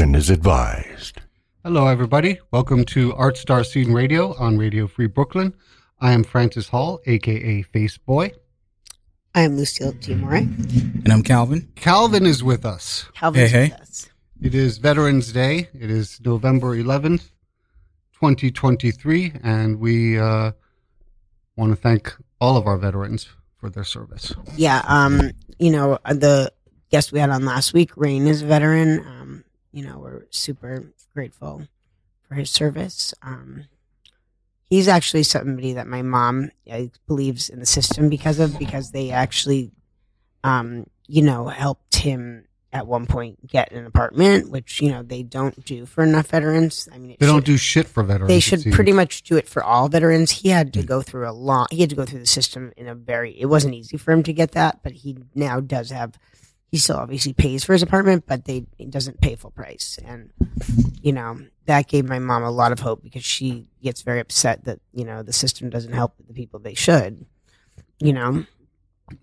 Caution is advised. Hello, everybody. Welcome to Art Star Scene Radio on Radio Free Brooklyn. I am Francis Hall, aka Face Boy. I am Lucille G. Moray. And I'm Calvin. Calvin is with us. Calvin's Hey, with hey. us. It is Veterans Day. It is November 11th, 2023, and we uh, want to thank all of our veterans for their service. Yeah, um, you know, the guest we had on last week, Rain is a veteran. Um, you know, we're super grateful for his service. Um, he's actually somebody that my mom uh, believes in the system because of, because they actually, um, you know, helped him at one point get an apartment, which, you know, they don't do for enough veterans. I mean, They don't do shit for veterans. they should pretty much do it for all veterans. He had to go through a long. He had to go through the system in a very. It wasn't easy for him to get that, but he now does have. He still obviously pays for his apartment, but they it doesn't pay full price, and you know that gave my mom a lot of hope because she gets very upset that you know the system doesn't help the people they should. You know,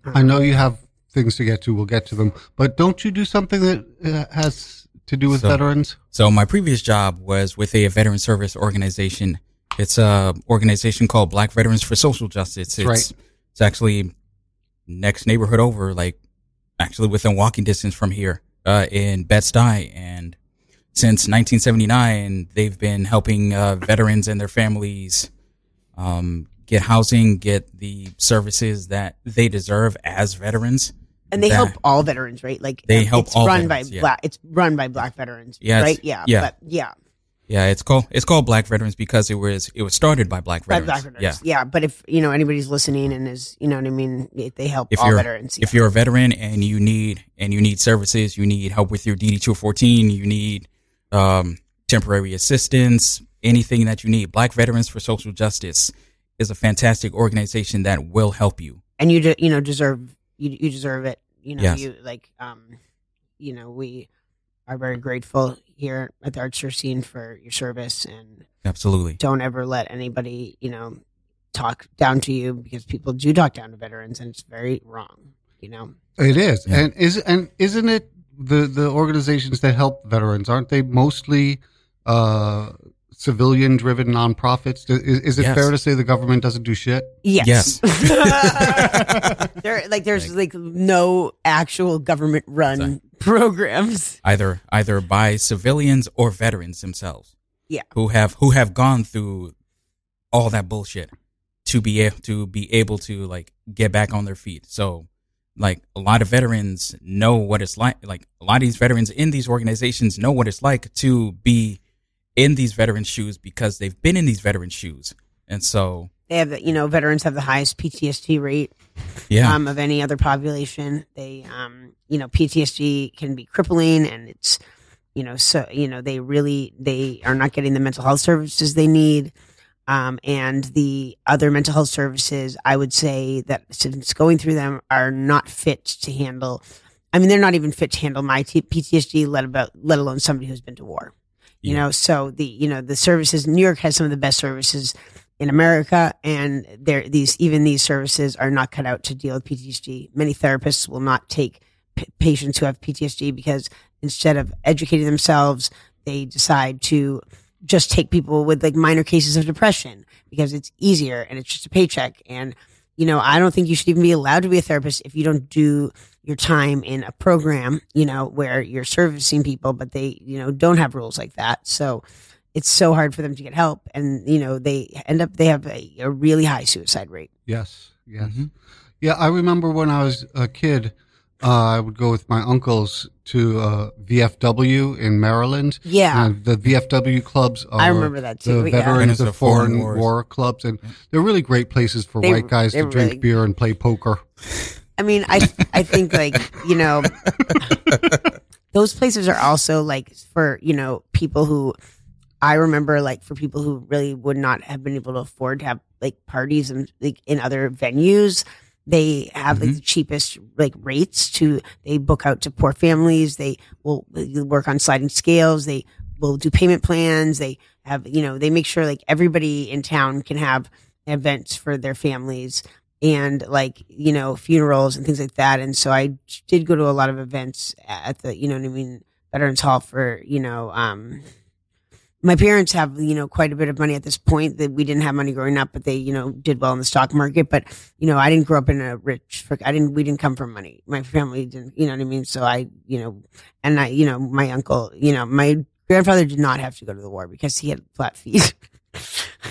I know you have things to get to. We'll get to them. But don't you do something that uh, has to do with So- veterans? So my previous job was with a veteran service organization. It's a organization called Black Veterans for Social Justice. It's right. it's actually next neighborhood over, like actually within walking distance from here, uh, in Bed-Stuy. And since 1979, they've been helping uh, veterans and their families um, get housing, get the services that they deserve as veterans. and they That- help all veterans, right? Like They um, help it's all run veterans, by yeah. black. It's run by black veterans, Yeah, right? Yeah, yeah. but yeah. Yeah, it's called it's called Black Veterans because it was it was started by Black By veterans. black veterans. Yeah. but if you know anybody's listening and is you know what I mean, they help if all veterans. if you're a veteran and you need and you need services, you need help with your DD two fourteen, you need um, temporary assistance, anything that you need. Black Veterans for Social Justice is a fantastic organization that will help you. and you de- you know deserve you you deserve it. You know Yes. you like um, you know we are very grateful here at the Arts Scene for your service and Absolutely. don't ever let anybody you know talk down to you because people do talk down to veterans and it's very wrong. You know. It is, Yeah. and is and isn't it the the organizations that help veterans? Aren't they mostly uh, civilian driven nonprofits? Is, is it Yes. fair to say the government doesn't do shit? Yes. Yes. there, like, there's like, no actual government run Sorry. programs. Either either by civilians or veterans themselves. Yeah. Who have who have gone through all that bullshit to be able to be able to like get back on their feet. So like a lot of veterans know what it's like like a lot of these veterans in these organizations know what it's like to be in these veteran shoes because they've been in these veteran shoes. And so They have, you know, veterans have the highest PTSD rate yeah. um, of any other population. They, um, you know, PTSD can be crippling, and it's, you know, so you know they really they are not getting the mental health services they need. Um, and the other mental health services, I would say that since going through them are not fit to handle. I mean, they're not even fit to handle my T- PTSD, let about let alone somebody who's been to war. You Yeah. know, so the you know the services. New York has some of the best services in America, and there these even these services are not cut out to deal with PTSD. Many therapists will not take p- patients who have PTSD because instead of educating themselves, they decide to just take people with like minor cases of depression because it's easier and it's just a paycheck. And you know, I don't think you should even be allowed to be a therapist if you don't do your time in a program, you know, where you're servicing people, but they, you know, don't have rules like that. So it's so hard for them to get help. And, you know, they end up, they have a, a really high suicide rate. Yes, yes, Mhm. yeah. I remember when I was a kid, uh, I would go with my uncles to uh, VFW in Maryland. Yeah. And the VFW clubs are I remember that too, The yeah. Veterans Veterans of of Foreign Foreign Wars. War clubs, and they're really great places for They- white guys to drink really- beer and play poker. I mean, I, I think like, you know, those places are also like for, you know, people who I remember like for people who really would not have been able to afford to have like parties and like in other venues. They have like mm-hmm. the cheapest like rates to they book out to poor families. They will work on sliding scales. They will do payment plans. They have you know they make sure like everybody in town can have events for their families and like you know funerals and things like that. And so I did go to a lot of events at the you know what I mean Veterans Hall for you know. Um, my parents have you know quite a bit of money at this point that we didn't have money growing up but they you know did well in the stock market but you know i didn't grow up in a rich i didn't we didn't come from money my family didn't you know what i mean so i you know and i you know my uncle you know my grandfather did not have to go to the war because he had flat feet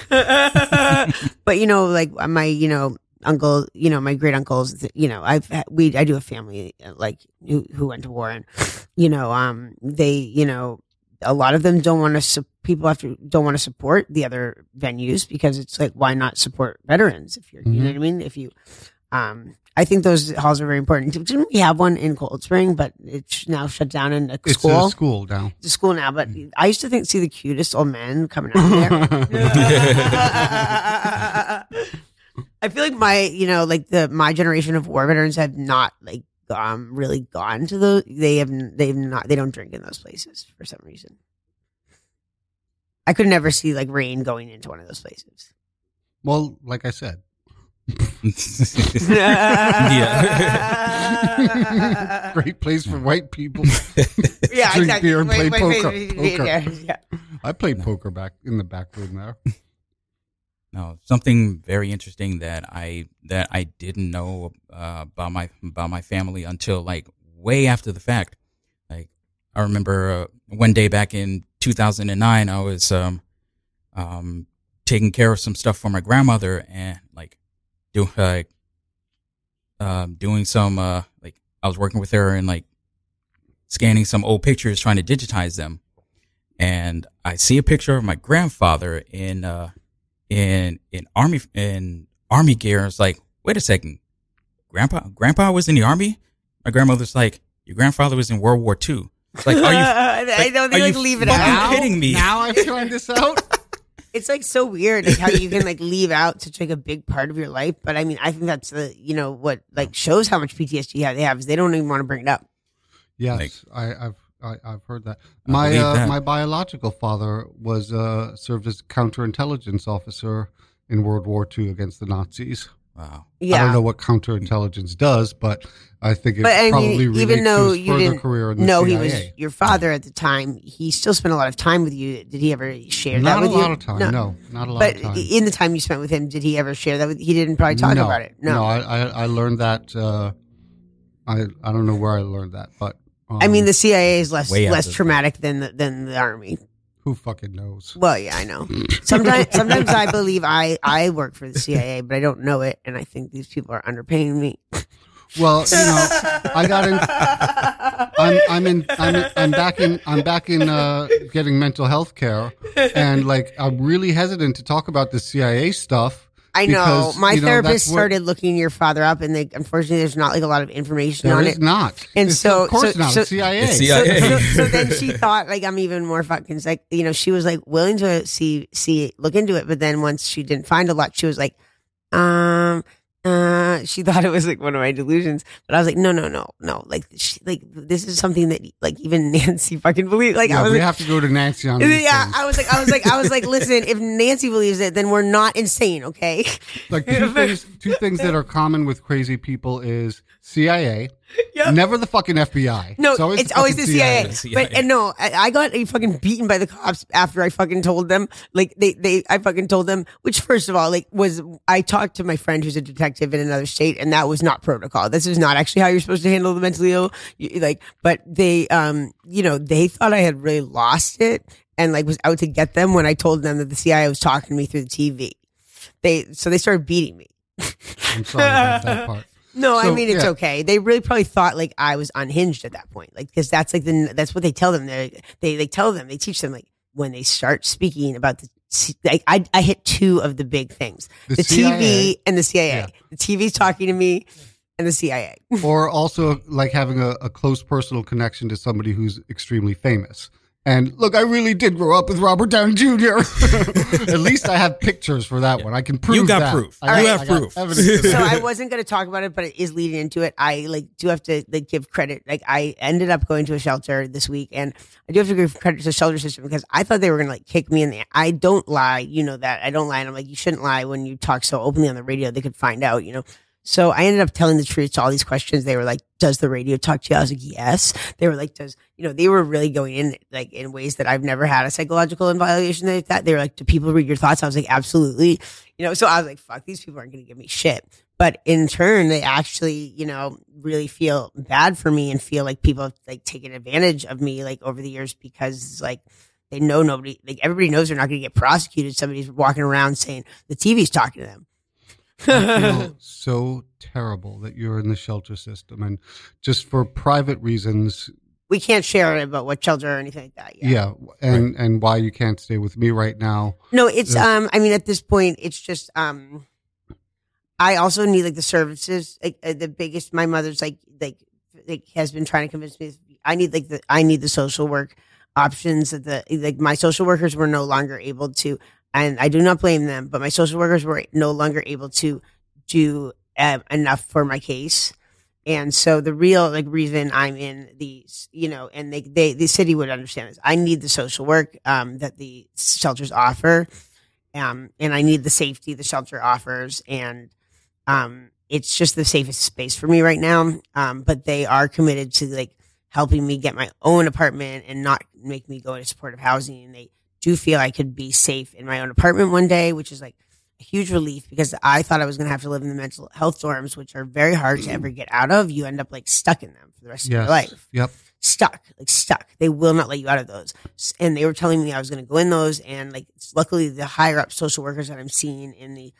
but you know like my you know uncle you know my great uncles you know i've we i do a family like who, who went to war and you know um they you know a lot of them don't want to su- people have to don't want to support the other venues because it's like why not support veterans if you're you know Mhm. what I mean if you um I think those halls are very important. Didn't we have one in Cold Spring, but it's now shut down in a It's school? a school now. It's a school now, but I used to think see the cutest old men coming out there. I feel like my, you know, like the my generation of war veterans have not like um really gone to those. They have they've not they don't drink in those places for some reason. I could never see like rain going into one of those places. well, like I said, yeah, great place for white people. yeah, Drink exactly. beer and play poker. Yeah, yeah. I played poker back in the back room there. No, something very interesting that I that I didn't know uh, about my about my family until like way after the fact. Like I remember uh, one day back in 2009, I was um um taking care of some stuff for my grandmother and like do like um doing some uh like I was working with her and like scanning some old pictures trying to digitize them and I see a picture of my grandfather in uh in in army in army gear. It's like, wait a second, grandpa grandpa was in the army. My grandmother's like, your grandfather was in World War II. It's like, are you? I don't are think like leave it fucking out. kidding me? Now I find this out. It's like so weird, like how you can like leave out such like a big part of your life. But I mean, I think that's the you know what like shows how much PTSD they have is they don't even want to bring it up. Yes, Like- I, I've I, I've heard that. My believe uh, that. my biological father was uh, served as counterintelligence officer in World War II against the Nazis. Wow. Yeah, I don't know what counterintelligence does, but I think it But, I mean, probably even though to his you further didn't career in the no, CIA. he was your father at the time. He still spent a lot of time with you. Did he ever share not that with you? Not a lot of time. No, not a lot But of time. in the time you spent with him, did he ever share that with? He didn't probably talk no, about it. No, no, I, I I learned that. Uh, I I don't know where I learned that, but um, I mean the CIA is less Way less traumatic than the, than the army. who fucking knows? Well, yeah, I know. Sometimes, sometimes I believe I I work for the CIA, but I don't know it, and I think these people are underpaying me. Well, you know, I got in. I'm I'm in I'm in, I'm back in I'm back in uh, getting mental health care, and like I'm really hesitant to talk about the CIA stuff. I know because, my you know, therapist that's what- started looking your father up, and they unfortunately there's not like a lot of information There on is it. not, And It's- so- of course so- not. so- it's CIA. It's So, CIA. so, so then she thought like I'm even more fucking like you know she was like willing to see see look into it, but then once she didn't find a lot, she was like, um. Uh, she thought it was like one of my delusions, but I was like, no, no, no, no. Like, she, like this is something that like even Nancy fucking believes. Like, yeah, I was we like, have to go to Nancy on these yeah, things. I was like, I was like, I was like, listen, if Nancy believes it, then we're not insane, okay? Like two things, two things that are common with crazy people is CIA, Yeah. never the fucking FBI. No, it's always, the CIA. The CIA. But and no, I, I got fucking beaten by the cops after I fucking told them. Like they, they, I fucking told them. Which first of all, like was I talked to my friend who's a detective in another state, and that was not protocol. This is not actually how you're supposed to handle the mentally ill. You- Like, but they, um, you know, they thought I had really lost it and like was out to get them when I told them that the CIA was talking to me through the TV. They, so they started beating me. I'm sorry about that part. No, I mean it's yeah. okay. They really probably thought like I was unhinged at that point, like because that's like the that's what they tell them. They they they tell them they teach them like when they start speaking about the. Like I, I hit two of the big things: The the, TV and the CIA. Yeah. The TV's talking to me, and the CIA. or also like having a, a close personal connection to somebody who's extremely famous. And look, I really did grow up with Robert Downey Jr. At least I have pictures for that one. I can prove you got that. proof. I You got- have I proof. so. I wasn't going to talk about it, but it is leading into it. I like do have to like give credit. Like I ended up going to a shelter this week, and I do have to give credit to the shelter system because I thought they were going to like kick me in the. I don't lie, you know that I don't lie, and I'm like you shouldn't lie when you talk so openly on the radio. They could find out, you know. So I ended up telling the truth to all these questions. They were like, does the radio talk to you? I was like, yes. They were like, does, you know, they were really going in like in ways that I've never had a psychological evaluation like that. They were like, do people read your thoughts? I was like, absolutely. You know, so I was like, fuck, these people aren't going to give me shit. But in turn, they actually, you know, really feel bad for me and feel like people have like taken advantage of me like over the years because like, they know nobody, like everybody knows they're not going to get prosecuted. Somebody's walking around saying the TV's talking to them. I feel so terrible that you're in the shelter system, and just for private reasons, we can't share about what shelter or anything like that. yeah, Yeah. and and why you can't stay with me right now. No, it's Yeah. um. I mean, at this point, it's just um. I also need like the services. Like uh, the biggest, my mother's like like like has been trying to convince me. I need like the I need the social work options that the like my social workers were no longer able to, and I do not blame them, but my social workers were no longer able to do um, enough for my case. And so the real like reason I'm in these, you know, and they, they, the city would understand this. I need the social work, um, that the shelters offer. Um, and I need the safety the shelter offers. And, um, it's just the safest space for me right now. Um, but they are committed to like helping me get my own apartment and not make me go into supportive housing. And they do feel I could be safe in my own apartment one day, which is like a huge relief because I thought I was going to have to live in the mental health dorms, which are very hard to ever get out of. You end up like stuck in them for the rest of your life. yep. Stuck, like stuck. They will not let you out of those. And they were telling me I was going to go in those. And like, luckily, the higher up social workers that I'm seeing in the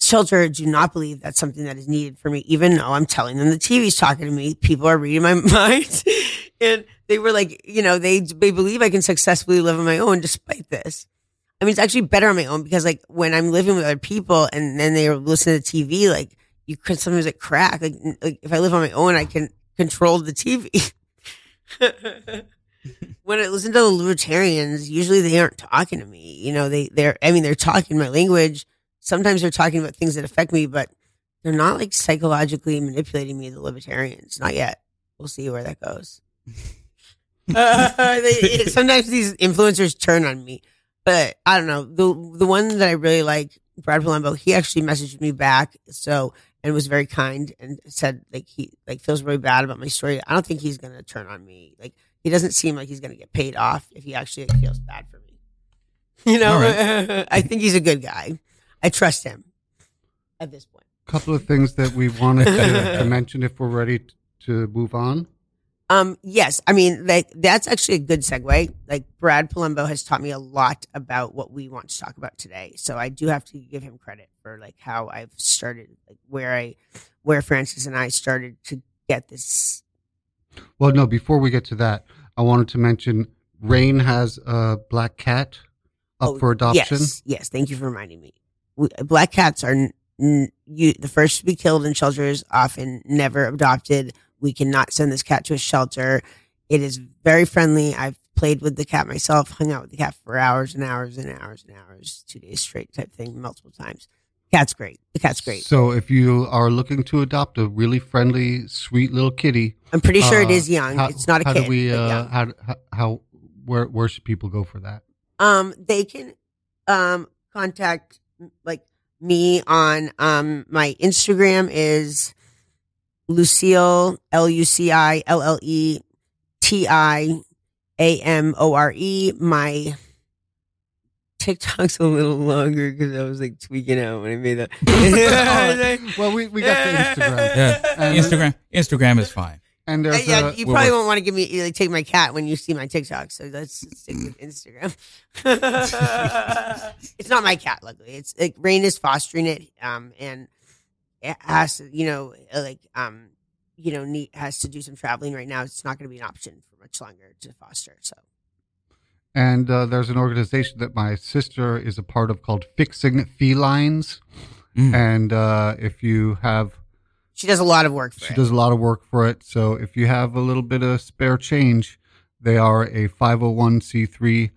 shelter do not believe that's something that is needed for me, even though I'm telling them the TV's talking to me. People are reading my mind. And they were like, you know, they, they believe I can successfully live on my own despite this. I mean, it's actually better on my own because like when I'm living with other people and then they listen to TV, like you could sometimes like crack. Like, like if I live on my own, I can control the TV. when I listen to the libertarians, usually they aren't talking to me. You know, they, they're, I mean, they're talking my language. Sometimes they're talking about things that affect me, but they're not like psychologically manipulating me, the libertarians. Not yet. We'll see where that goes. Uh, they, sometimes these influencers turn on me, but I don't know. The the one that I really like, Brad Polumbo, he actually messaged me back, so and was very kind and said like he like feels really bad about my story. I don't think he's gonna turn on me. Like he doesn't seem like he's gonna get paid off if he actually like, feels bad for me. You know, All I think he's a good guy. I trust him at this point. A couple of things that we wanted to, to mention if we're ready to move on. Um, yes, I mean like that's actually a good segue. Like Brad Polumbo has taught me a lot about what we want to talk about today. So I do have to give him credit for like how I've started, like where I, where Francis and I started to get this. Well, no, before we get to that, I wanted to mention Rain has a black cat up Oh, for adoption. Yes, yes. Thank you for reminding me. We, black cats are n- n- you, the first to be killed in shelters, often never adopted. We cannot send this cat to a shelter. It is very friendly. I've played with the cat myself, hung out with the cat for hours and hours and hours and hours, two days straight type thing, multiple times. Cat's great. The cat's great. So if you are looking to adopt a really friendly, sweet little kitty, I'm pretty sure it uh, is young. How, it's not a how kid. do we? Uh, how, how how where where should people go for that? um they can um contact like me on um my Instagram is Lucille L U C I L L E T I A M O R E. My TikTok's a little longer because I was like tweaking out when I made that. Well, we, we got the Instagram, Yeah, And- Instagram. Instagram is fine. and Uh, there's yeah, a, you we're- probably we're- won't want to give me like take my cat when you see my TikTok. So let's stick with Instagram. it's not my cat, luckily. It's like Rain is fostering it, um, and it has to, you know, uh, like um, you know, need, has to do some traveling right now. It's not going to be an option for much longer to foster. So and uh, there's an organization that my sister is a part of called Fixing Felines, Mm. and uh, if you have she does a lot of work for She it. does a lot of work for it. So if you have a little bit of spare change, they are a 501c3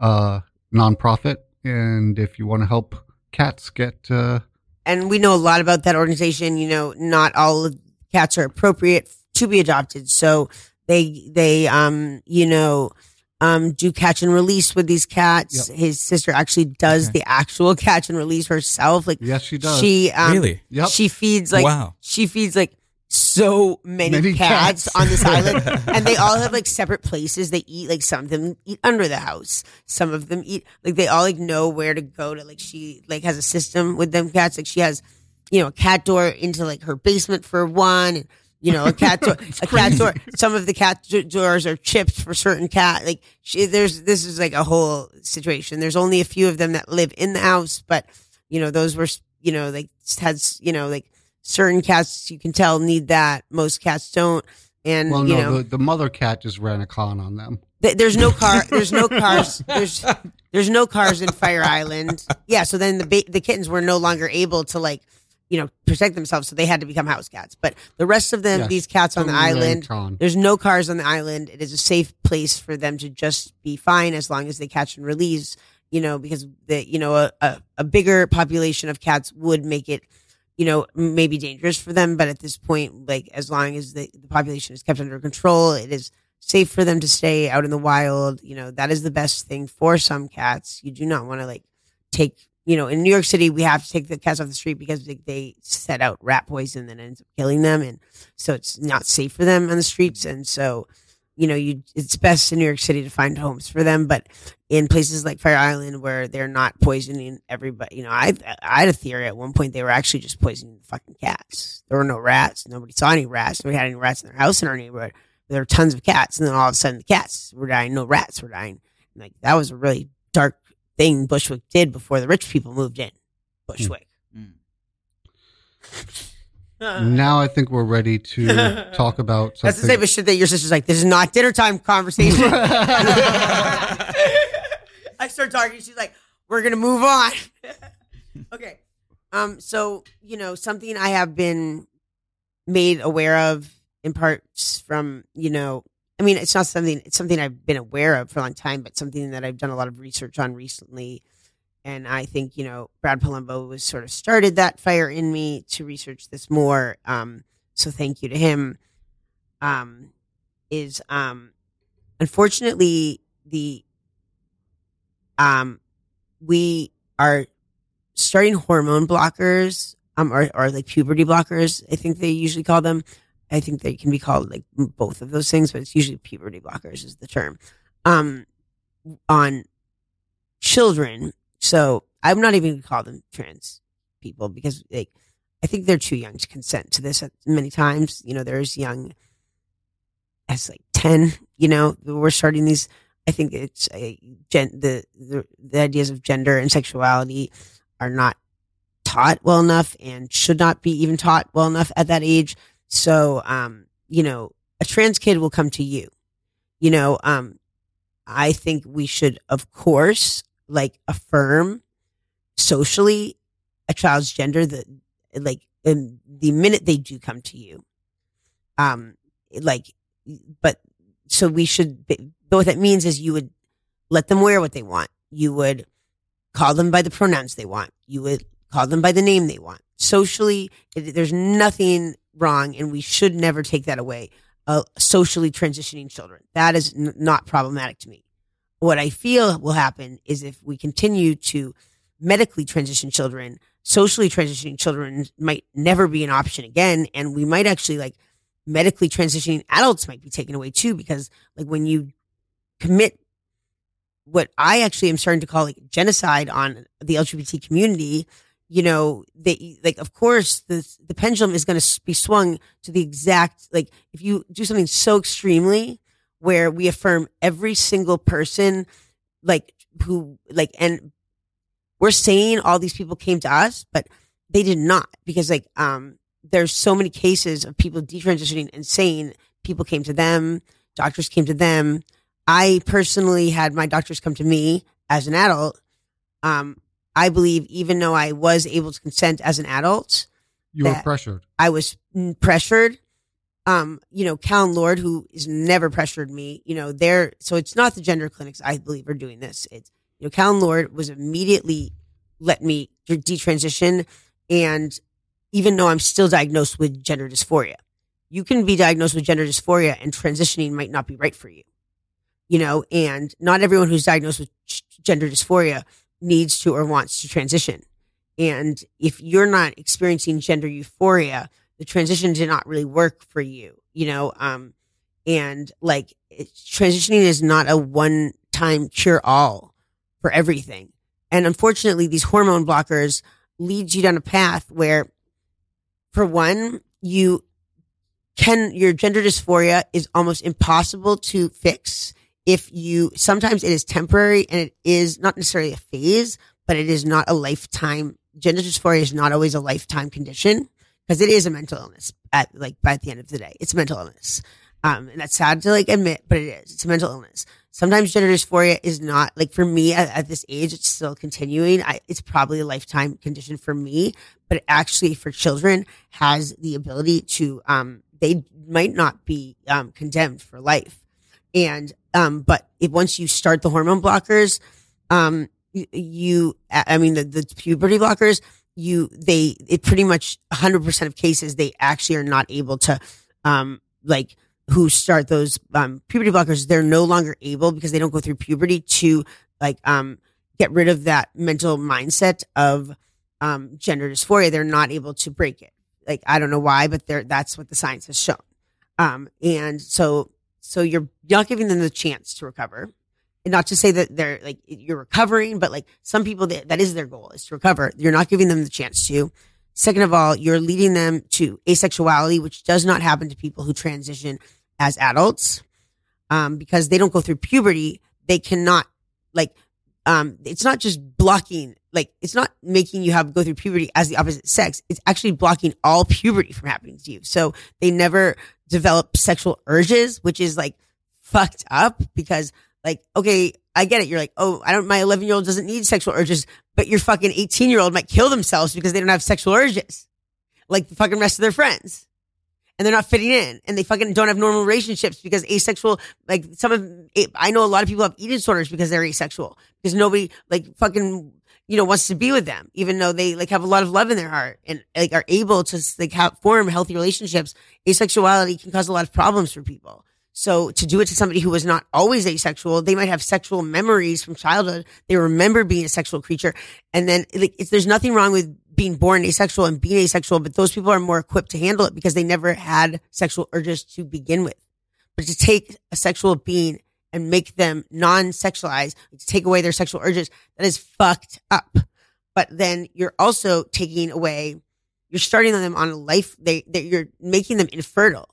uh, nonprofit. And if you want to help cats get, uh, and we know a lot about that organization. You know, not all cats are appropriate to be adopted, so they they um you know um, do catch and release with these cats. His sister actually does Okay. the actual catch and release herself. Like Yes, she does. she, um, Really? Yep. she feeds like Wow. she feeds like so many, Many cats, cats. on this island, and they all have like separate places they eat. Like some of them eat under the house, some of them eat like they all like know where to go to. Like she like has a system with them cats. Like she has, you know, a cat door into like her basement for one. And, you know, a cat door, a cat door. Some of the cat do- doors are chipped for certain cat. Like she, there's, this is like a whole situation. There's only a few of them that live in the house, but you know, those were, you know, like had, you know, like certain cats you can tell need that. Most cats don't. And well, you no, know, the, the mother cat just ran a con on them. th- there's no car, there's no cars, there's, there's no cars in Fire Island. Yeah. So then the ba- the kittens were no longer able to like, you know, protect themselves. So they had to become house cats. But the rest of them, Yes, these cats on the island, con. there's no cars on the island. It is a safe place for them to just be fine as long as they catch and release. You know, because the you know a, a, a bigger population of cats would make it, you know, maybe dangerous for them. But at this point, like as long as the, the population is kept under control, it is safe for them to stay out in the wild. You know, that is the best thing for some cats. You do not want to like take. You know, in New York City, we have to take the cats off the street because they, they set out rat poison that ends up killing them, and so it's not safe for them on the streets. And so, you know, you it's best in New York City to find homes for them, but in places like Fire Island where they're not poisoning everybody, you know, I I had a theory at one point they were actually just poisoning fucking cats. There were no rats. Nobody saw any rats. Nobody had any rats in their house in our neighborhood. There were tons of cats, and then all of a sudden the cats were dying. No rats were dying. Like that was a really dark thing Bushwick did before the rich people moved in. Bushwick. Mm. Now I think we're ready to talk about something. That's the something. type of shit that your sister's like, this is not dinner time conversation. I start talking, she's like, we're gonna move on. okay. Um, so, you know, something I have been made aware of in parts from, you know, I mean, it's not something it's something I've been aware of for a long time, but something that I've done a lot of research on recently. And I think, you know, Brad Polumbo was sort of started that fire in me to research this more. Um, so thank you to him. Um, is um, unfortunately the um, we are starting hormone blockers, um, or, or like puberty blockers. I think they usually call them. I think they can be called like both of those things, but it's usually puberty blockers is the term. Um, on children. So I'm not even going to call them trans people because like I think they're too young to consent to this many times. You know, they're as young as like 10, you know, we're starting these. I think it's a gen, the, the, the ideas of gender and sexuality are not taught well enough and should not be even taught well enough at that age. So, um, you know, a trans kid will come to you, you know, um, I think we should, of course, like affirm socially a child's gender that like um, the minute they do come to you. Um like but so we should but what that means is you would let them wear what they want. You would call them by the pronouns they want. You would call them by the name they want. Socially it, there's nothing wrong and we should never take that away. Uh, socially transitioning children. That is n- not problematic to me what I feel will happen is if we continue to medically transition children, socially transitioning children might never be an option again. And we might actually like medically transitioning adults might be taken away too, because like when you commit what I actually am starting to call like genocide on the LGBT community, you know, they like, of course, the the pendulum is going to be swung to the exact like if you do something so extremely where we affirm every single person, like who like and we're saying all these people came to us, but they did not because like um there's so many cases of people detransitioning and saying people came to them, doctors came to them. I personally had my doctors come to me as an adult. Um, I believe even though I was able to consent as an adult, you were pressured. I was pressured. Um, you know, Callen-Lorde, who has never pressured me, you know, they're, so it's not the gender clinics I believe are doing this. It's, you know, Callen-Lorde was immediately let me de- detransition. And even though I'm still diagnosed with gender dysphoria, you can be diagnosed with gender dysphoria and transitioning might not be right for you. you know, and not everyone who's diagnosed with gender dysphoria needs to or wants to transition. And if you're not experiencing gender euphoria, the transition did not really work for you, you know, um, and like transitioning is not a one time cure all for everything. And unfortunately, these hormone blockers leads you down a path where, for one, you can, your gender dysphoria is almost impossible to fix if you, sometimes it is temporary and it is not necessarily a phase, but it is not a lifetime. Gender dysphoria is not always a lifetime condition because it is a mental illness at like by the end of the day. It's a mental illness. Um, and that's sad to like admit, but it is. It's a mental illness. Sometimes gender dysphoria is not like for me at, at this age, it's still continuing. I, it's probably a lifetime condition for me, but actually for children has the ability to, um, they might not be, um, condemned for life. And, um, but if once you start the hormone blockers, um, you, you I mean, the, the puberty blockers, you, they, it pretty much 100% of cases, they actually are not able to, um, like, who start those um, puberty blockers, they're no longer able because they don't go through puberty to like um, get rid of that mental mindset of um, gender dysphoria. They're not able to break it. Like I don't know why, but they're that's what the science has shown. Um, and so so you're not giving them the chance to recover. Not to say that they're like you're recovering, but like some people that, that is their goal is to recover. You're not giving them the chance to. Second of all, you're leading them to asexuality, which does not happen to people who transition as adults, um, because they don't go through puberty. They cannot like, um, it's not just blocking, like, it's not making you have go through puberty as the opposite sex. It's actually blocking all puberty from happening to you. So they never develop sexual urges, which is like fucked up because like, okay, I get it. You're like, oh, I don't, my 11 year old doesn't need sexual urges, but your fucking 18 year old might kill themselves because they don't have sexual urges like the fucking rest of their friends. And they're not fitting in and they fucking don't have normal relationships because asexual, like some of, I know a lot of people have eating disorders because they're asexual because nobody like fucking, you know, wants to be with them, even though they like have a lot of love in their heart and like are able to like have, form healthy relationships. Asexuality can cause a lot of problems for people. So to do it to somebody who was not always asexual, they might have sexual memories from childhood. They remember being a sexual creature. And then like, there's nothing wrong with being born asexual and being asexual, but those people are more equipped to handle it because they never had sexual urges to begin with. But to take a sexual being and make them non-sexualized, to take away their sexual urges, that is fucked up. But then you're also taking away, you're starting them on a life, they, they you're making them infertile.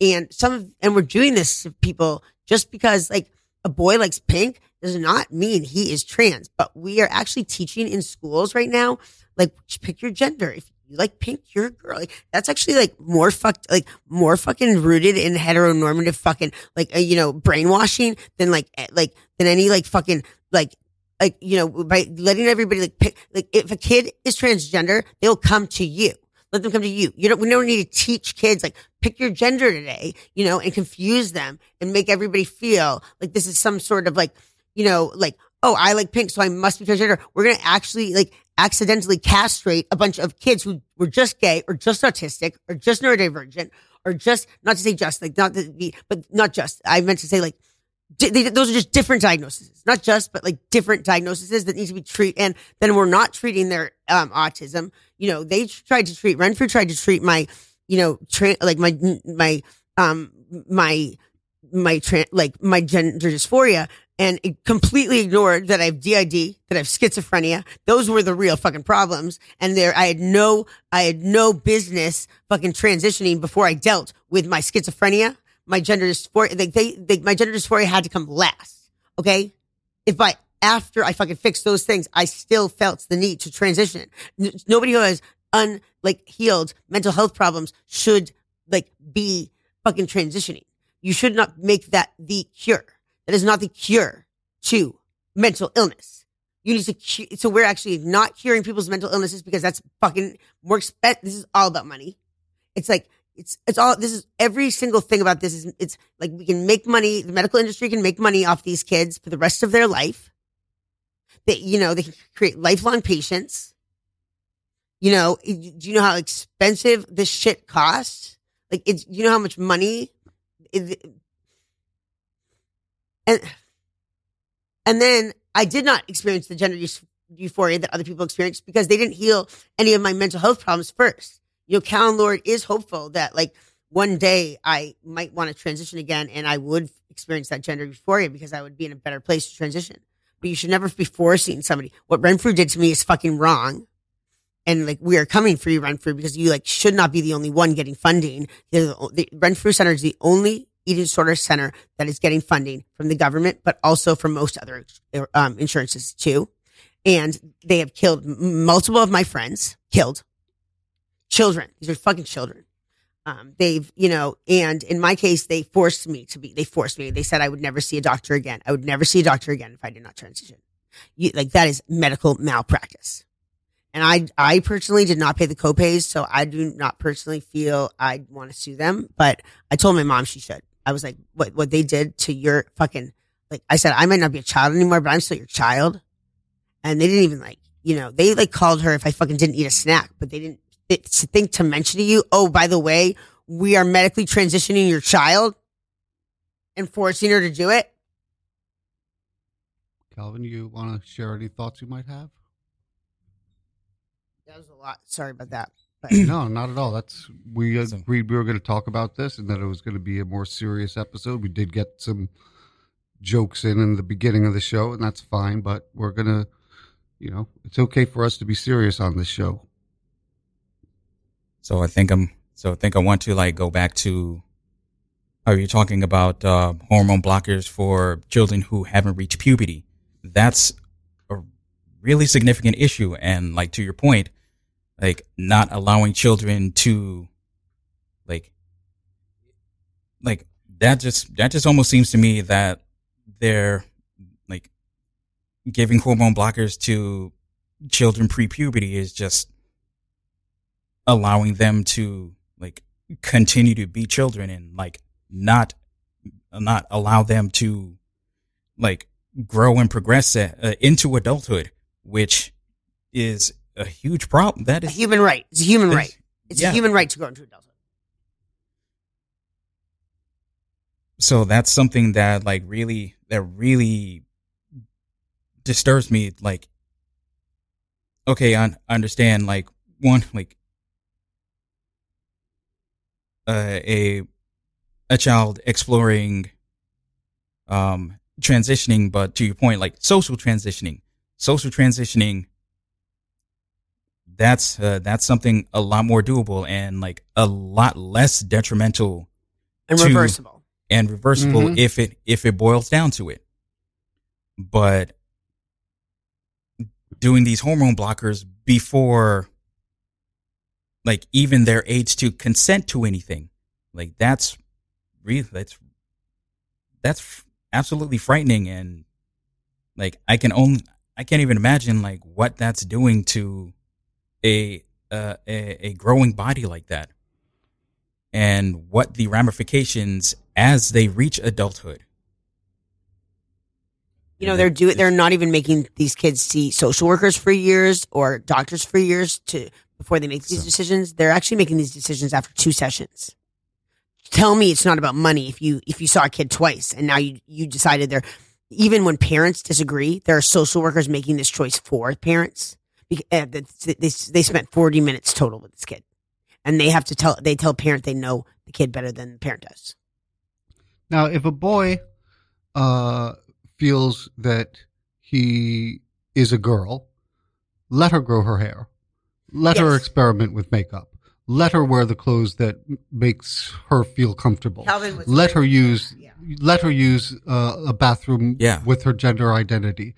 And some of, and we're doing this to people just because like a boy likes pink does not mean he is trans, but we are actually teaching in schools right now like pick your gender. If you like pink, you're a girl. Like, that's actually like more fucked, like more fucking rooted in heteronormative fucking like uh, you know brainwashing than like eh, like than any like fucking like like you know by letting everybody like pick like if a kid is transgender, they'll come to you. Let them come to you. You don't. We don't need to teach kids like pick your gender today, you know, and confuse them and make everybody feel like this is some sort of like you know like oh, I like pink, so I must be transgender. We're going to actually like accidentally castrate a bunch of kids who were just gay or just autistic or just neurodivergent or just, not to say just, like not to be, but not just. I meant to say like, they, those are just different diagnoses, not just, but like different diagnoses that need to be treated. And then we're not treating their um, autism. You know, they tried to treat, Renfrew tried to treat my, you know, tra- like my, my, um, my, my, tra- like my gender dysphoria and it completely ignored that I have DID, that I have schizophrenia. Those were the real fucking problems. And there, I had no, I had no business fucking transitioning before I dealt with my schizophrenia, my gender dysphoria. They, they, my gender dysphoria had to come last. Okay. If by after I fucking fixed those things, I still felt the need to transition. Nobody who has un, like healed mental health problems should like be fucking transitioning. You should not make that the cure. That is not the cure to mental illness. You need to, cu- so we're actually not curing people's mental illnesses because that's fucking more expensive. This is all about money. It's like, it's, it's all, this is every single thing about this is, it's like we can make money, the medical industry can make money off these kids for the rest of their life. They, you know, they can create lifelong patients. You know, do you know how expensive this shit costs? Like, it's, you know how much money it, and and then I did not experience the gender euphoria that other people experienced because they didn't heal any of my mental health problems first. You know, Callen-Lorde is hopeful that like one day I might want to transition again and I would experience that gender euphoria because I would be in a better place to transition. But you should never be forcing somebody. What Renfrew did to me is fucking wrong. And like we are coming for you, Renfrew, because you like should not be the only one getting funding. The, the Renfrew Center is the only eating disorder center that is getting funding from the government, but also from most other um, insurances too. And they have killed multiple of my friends, killed children. These are fucking children. Um, they've, you know, and in my case, they forced me to be, they forced me. They said I would never see a doctor again. I would never see a doctor again if I did not transition. You, like that is medical malpractice. And I, I personally did not pay the copays, so I do not personally feel I'd want to sue them. But I told my mom she should. I was like, what, what they did to your fucking, like, I said, I might not be a child anymore, but I'm still your child. And they didn't even like, you know, they like called her if I fucking didn't eat a snack, but they didn't think to mention to you, oh, by the way, we are medically transitioning your child and forcing her to do it. Calvin, you want to share any thoughts you might have? That was a lot. Sorry about that. But no, not at all. That's we agreed we were going to talk about this and that it was going to be a more serious episode. We did get some jokes in in the beginning of the show, and that's fine. But we're gonna, you know, it's okay for us to be serious on this show. So I think I'm. So I think I want to like go back to. Are you talking about uh, hormone blockers for children who haven't reached puberty? That's a really significant issue, and like to your point, like not allowing children to like like that just that just almost seems to me that they're like giving hormone blockers to children pre-puberty is just allowing them to like continue to be children and like not not allow them to like grow and progress uh, into adulthood which is a huge problem. That is a human right. It's a human right. It's yeah. a human right to grow into adulthood. So that's something that like really that really disturbs me. Like, okay, I understand. Like one, like uh, a a child exploring um transitioning, but to your point, like social transitioning, social transitioning that's uh, that's something a lot more doable and like a lot less detrimental and to, reversible and reversible mm-hmm. if it if it boils down to it. But doing these hormone blockers before like even their age to consent to anything. Like that's really that's that's absolutely frightening and like i can only i can't even imagine like what that's doing to a, uh, a a growing body like that and what the ramifications as they reach adulthood. You know they're doing they're not even making these kids see social workers for years or doctors for years to before they make these so. decisions they're actually making these decisions after two sessions. Tell me it's not about money if you if you saw a kid twice and now you you decided they're even when parents disagree there are social workers making this choice for parents. Uh, they, they spent 40 minutes total with this kid. And they have to tell they tell parent they know the kid better than the parent does. Now if a boy uh, feels that he is a girl let her grow her hair let yes. her experiment with makeup let her wear the clothes that makes her feel comfortable let her use yeah. let her use uh, a bathroom yeah. with her gender identity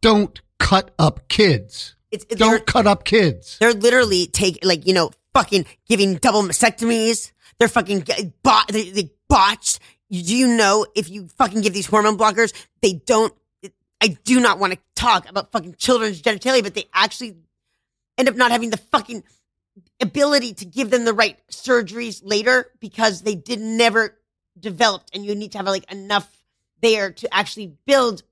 don't cut up kids it's, Don't cut up kids. They're literally take like you know fucking giving double mastectomies. They're fucking bot. They, they botched. Do you know if you fucking give these hormone blockers, they don't. I do not want to talk about fucking children's genitalia, but they actually end up not having the fucking ability to give them the right surgeries later because they did never developed, and you need to have like enough there to actually build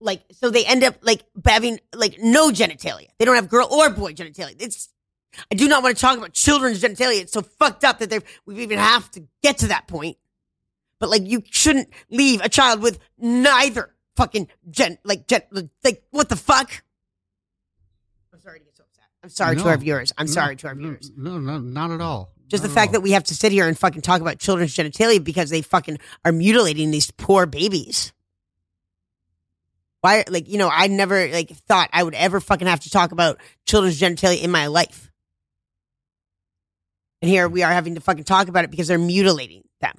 like so they end up like having like no genitalia. They don't have girl or boy genitalia. It's I do not want to talk about children's genitalia. It's so fucked up that we even have to get to that point. but like you shouldn't leave a child with neither fucking gen, like gen, like what the fuck? I'm sorry to get so upset. I'm sorry to our viewers. I'm No, sorry to our viewers. No, no, not at all. Just the Not at fact all. that we have to sit here and fucking talk about children's genitalia because they fucking are mutilating these poor babies. Why, like, you know, I never like thought I would ever fucking have to talk about children's genitalia in my life. And here we are having to fucking talk about it because they're mutilating them.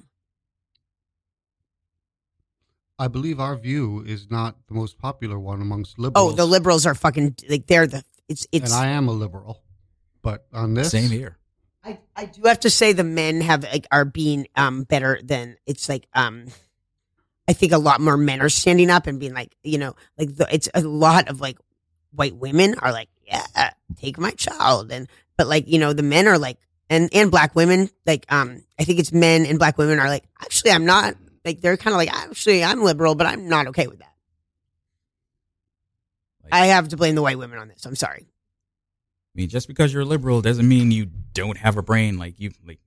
I believe our view is not the most popular one amongst oh, liberals. Oh, the liberals are fucking like they're the it's it's. and I am a liberal, but on this, Same here. I, I do have to say the men have like are being um better than it's like um I think a lot more men are standing up and being like you know like the, it's a lot of like white women are like yeah take my child and but like you know the men are like and and black women like um I think it's men and black women are like actually I'm not like they're kind of like actually I'm liberal but I'm not okay with that. Like, I have to blame the white women on this. I'm sorry. I mean, just because you're a liberal doesn't mean you don't have a brain. Like you, like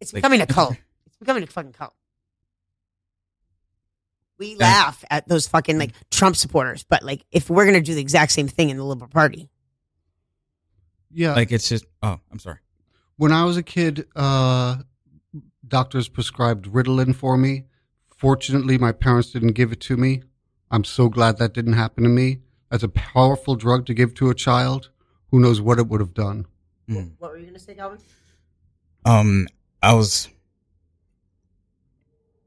It's Like- becoming a cult. It's becoming a fucking cult. We Yeah. laugh at those fucking like Trump supporters, but like if we're gonna do the exact same thing in the Liberal Party, yeah. like it's just. Oh, I'm sorry. when I was a kid, uh, doctors prescribed Ritalin for me. Fortunately, my parents didn't give it to me. I'm so glad that didn't happen to me. That's a powerful drug to give to a child. Who knows what it would have done? Hmm. what were you gonna say, Calvin? Um, I was.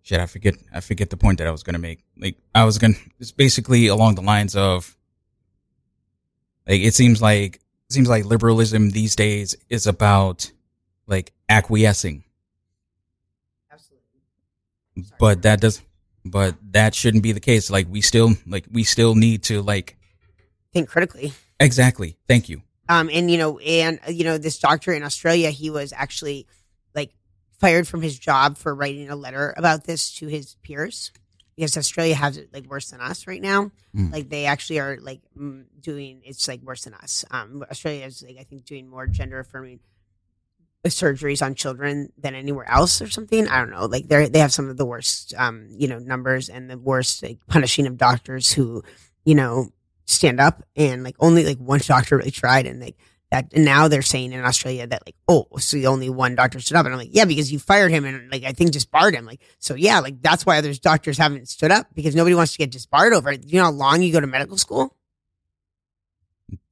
Shit, I forget. I forget the point that I was gonna make. Like, I was gonna. It's basically along the lines of. Like, it seems like it seems like liberalism these days is about, like, acquiescing, Absolutely. but that does, but that shouldn't be the case. Like, we still, like, we still need to, like, Think critically. exactly. Thank you. Um, and you know, and you know, this doctor in Australia, he was actually like fired from his job for writing a letter about this to his peers because Australia has it like worse than us right now. Mm. Like they actually are like doing it's like worse than us. Um, Australia is like I think doing more gender affirming surgeries on children than anywhere else or something. I don't know. Like they they have some of the worst um you know numbers and the worst like punishing of doctors who you know stand up and like only like one doctor really tried and like that and now they're saying in Australia that like oh so the only one doctor stood up and I'm like yeah because you fired him and like I think disbarred him like so yeah like that's why others doctors haven't stood up because nobody wants to get disbarred over it. You know how long you go to medical school?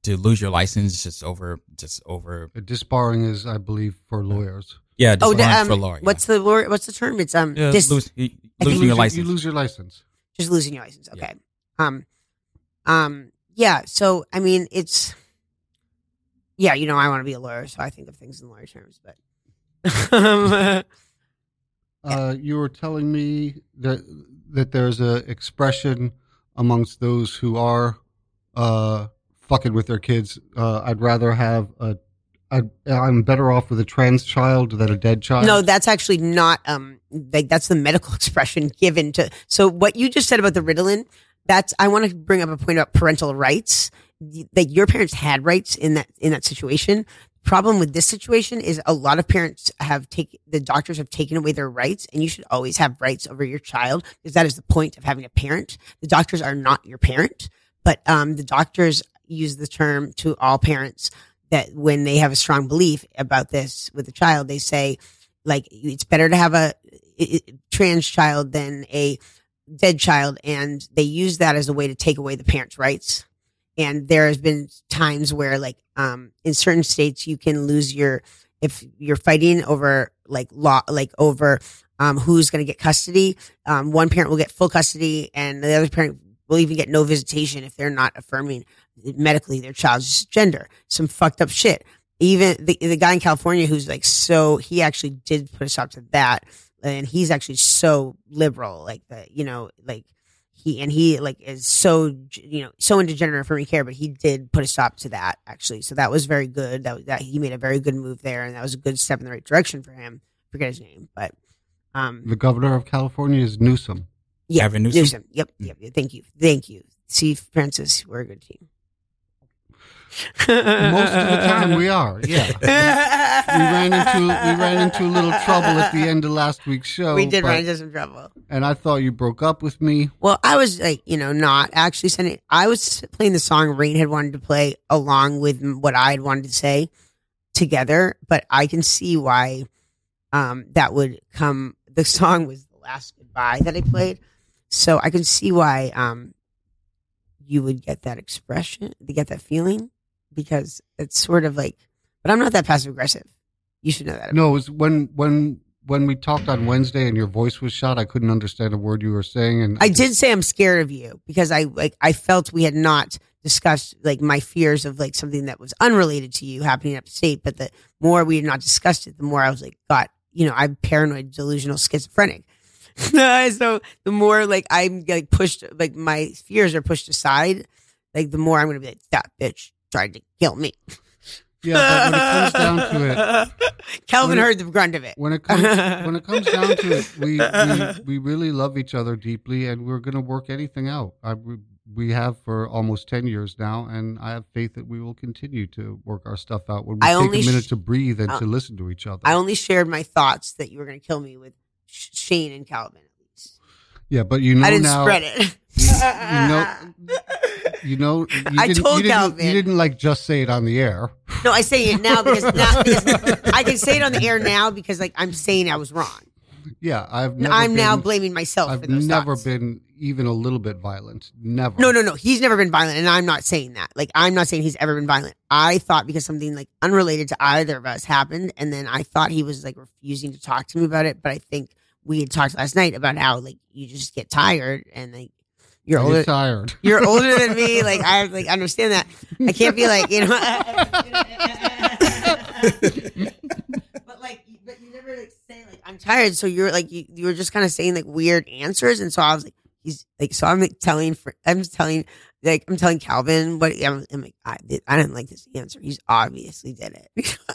To lose your license just over, just over. Uh, Disbarring is, I believe, for lawyers. Yeah, Oh, disbarring the, um, for law. yeah. what's the lawyer- what's the term? It's um yeah, dis- lose, you- losing You your license? You lose your license. just losing your license. Yeah. Okay. Um, um, yeah. So I mean, it's yeah. You know, I want to be a lawyer, so I think of things in lawyer terms. But um, Uh, you were telling me that that there's a expression amongst those who are uh, fucking with their kids. Uh, I'd rather have a. I, I'm better off with a trans child than a dead child. no, that's actually not um like that's the medical expression given to. So what you just said about the Ritalin, that's I want to bring up a point about parental rights. Like your parents had rights in that in that situation. Problem with this situation is a lot of parents have taken the doctors have taken away their rights, and you should always have rights over your child because that is the point of having a parent. The doctors are not your parent, but um, the doctors use the term to all parents that when they have a strong belief about this with a child, they say like it's better to have a trans child than a dead child, and they use that as a way to take away the parents' rights. And there has been times where, like, um, in certain states, you can lose your if you're fighting over like law, like over um, who's going to get custody. Um, one parent will get full custody, and the other parent will even get no visitation if they're not affirming medically their child's gender. Some fucked up shit. Even the the guy in California who's like so he actually did put a stop to that, and he's actually so liberal, like the you know like he and he like is so you know so into gender affirming care, but he did put a stop to that actually. So that was very good. That that he made a very good move there, and that was a good step in the right direction for him. forget his name, but um, The governor of California is Newsom. yeah, Gavin Newsom? Yep, yep. yep. Thank you, thank you. See, Francis, we're a good team. Most of the time, we are. Yeah, we ran into we ran into a little trouble at the end of last week's show. we did but- run into some trouble. and I thought you broke up with me. Well, I was like, you know, not actually sending. I was playing the song Rain had wanted to play along with what I had wanted to say together, but I can see why um, that would come. The song was the last goodbye that I played, so I can see why um, you would get that expression, to get that feeling, because it's sort of like. But I'm not that passive aggressive. You should know that. No, it was when when when we talked on Wednesday and your voice was shot. I couldn't understand a word you were saying, and I did say I'm scared of you because I like I felt we had not discussed like my fears of like something that was unrelated to you happening upstate, but the more we had not discussed it, the more I was like, God, you know, I'm paranoid, delusional, schizophrenic. so the more like I'm like pushed, like my fears are pushed aside, like the more I'm gonna be like that bitch tried to kill me. Yeah, but when it comes down to it, Calvin it- heard the grunt of it. when it comes when it comes down to it, we we, we really love each other deeply, and we're going to work anything out. I, we, we have for almost ten years now, and I have faith that we will continue to work our stuff out when we I take only a minute sh- to breathe and uh, to listen to each other. I only shared my thoughts that you were gonna kill me with Shane and Calvin yeah, but you know I didn't now, spread it. you know, you know, you I didn't, told you didn't, Calvin. you didn't like just say it on the air. No, I say it now because, now because I can say it on the air now because like I'm saying I was wrong. Yeah, I've. Never I'm now blaming myself I've those never thoughts. been even a little bit violent. Never. No, no, no. He's never been violent, and I'm not saying that. Like, I'm not saying he's ever been violent. I thought because something like unrelated to either of us happened, and then I thought he was like refusing to talk to me about it. But I think we had talked last night about how like you just get tired and like you're I older. tired. You're older than me. Like I like understand that. I can't be like you know. but like, you- but you never like say like I'm tired. So you're like you, you were just kind of saying like weird answers, and so I was like he's like so I'm like telling for I'm telling like I'm telling Calvin what I'm, I'm like I did, I didn't like this answer. He's obviously did it.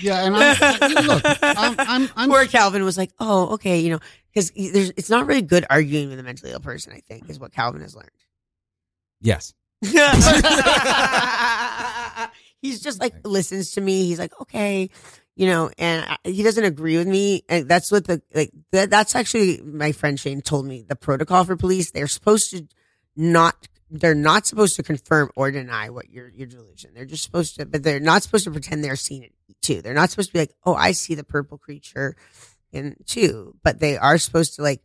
Yeah, and I'm, I- look, I'm, I'm, I'm Poor Calvin was like, oh okay, you know, because there's it's not really good arguing with a mentally ill person. I think is what Calvin has learned. Yes. he's just like listens to me. He's like, okay, you know, and I- he doesn't agree with me. And that's what the like. That, that's actually my friend Shane told me. The protocol for police, they're supposed to not. They're not supposed to confirm or deny what your your delusion. They're just supposed to, but they're not supposed to pretend they're seeing it too. They're not supposed to be like, oh, I see the purple creature, and too. But they are supposed to like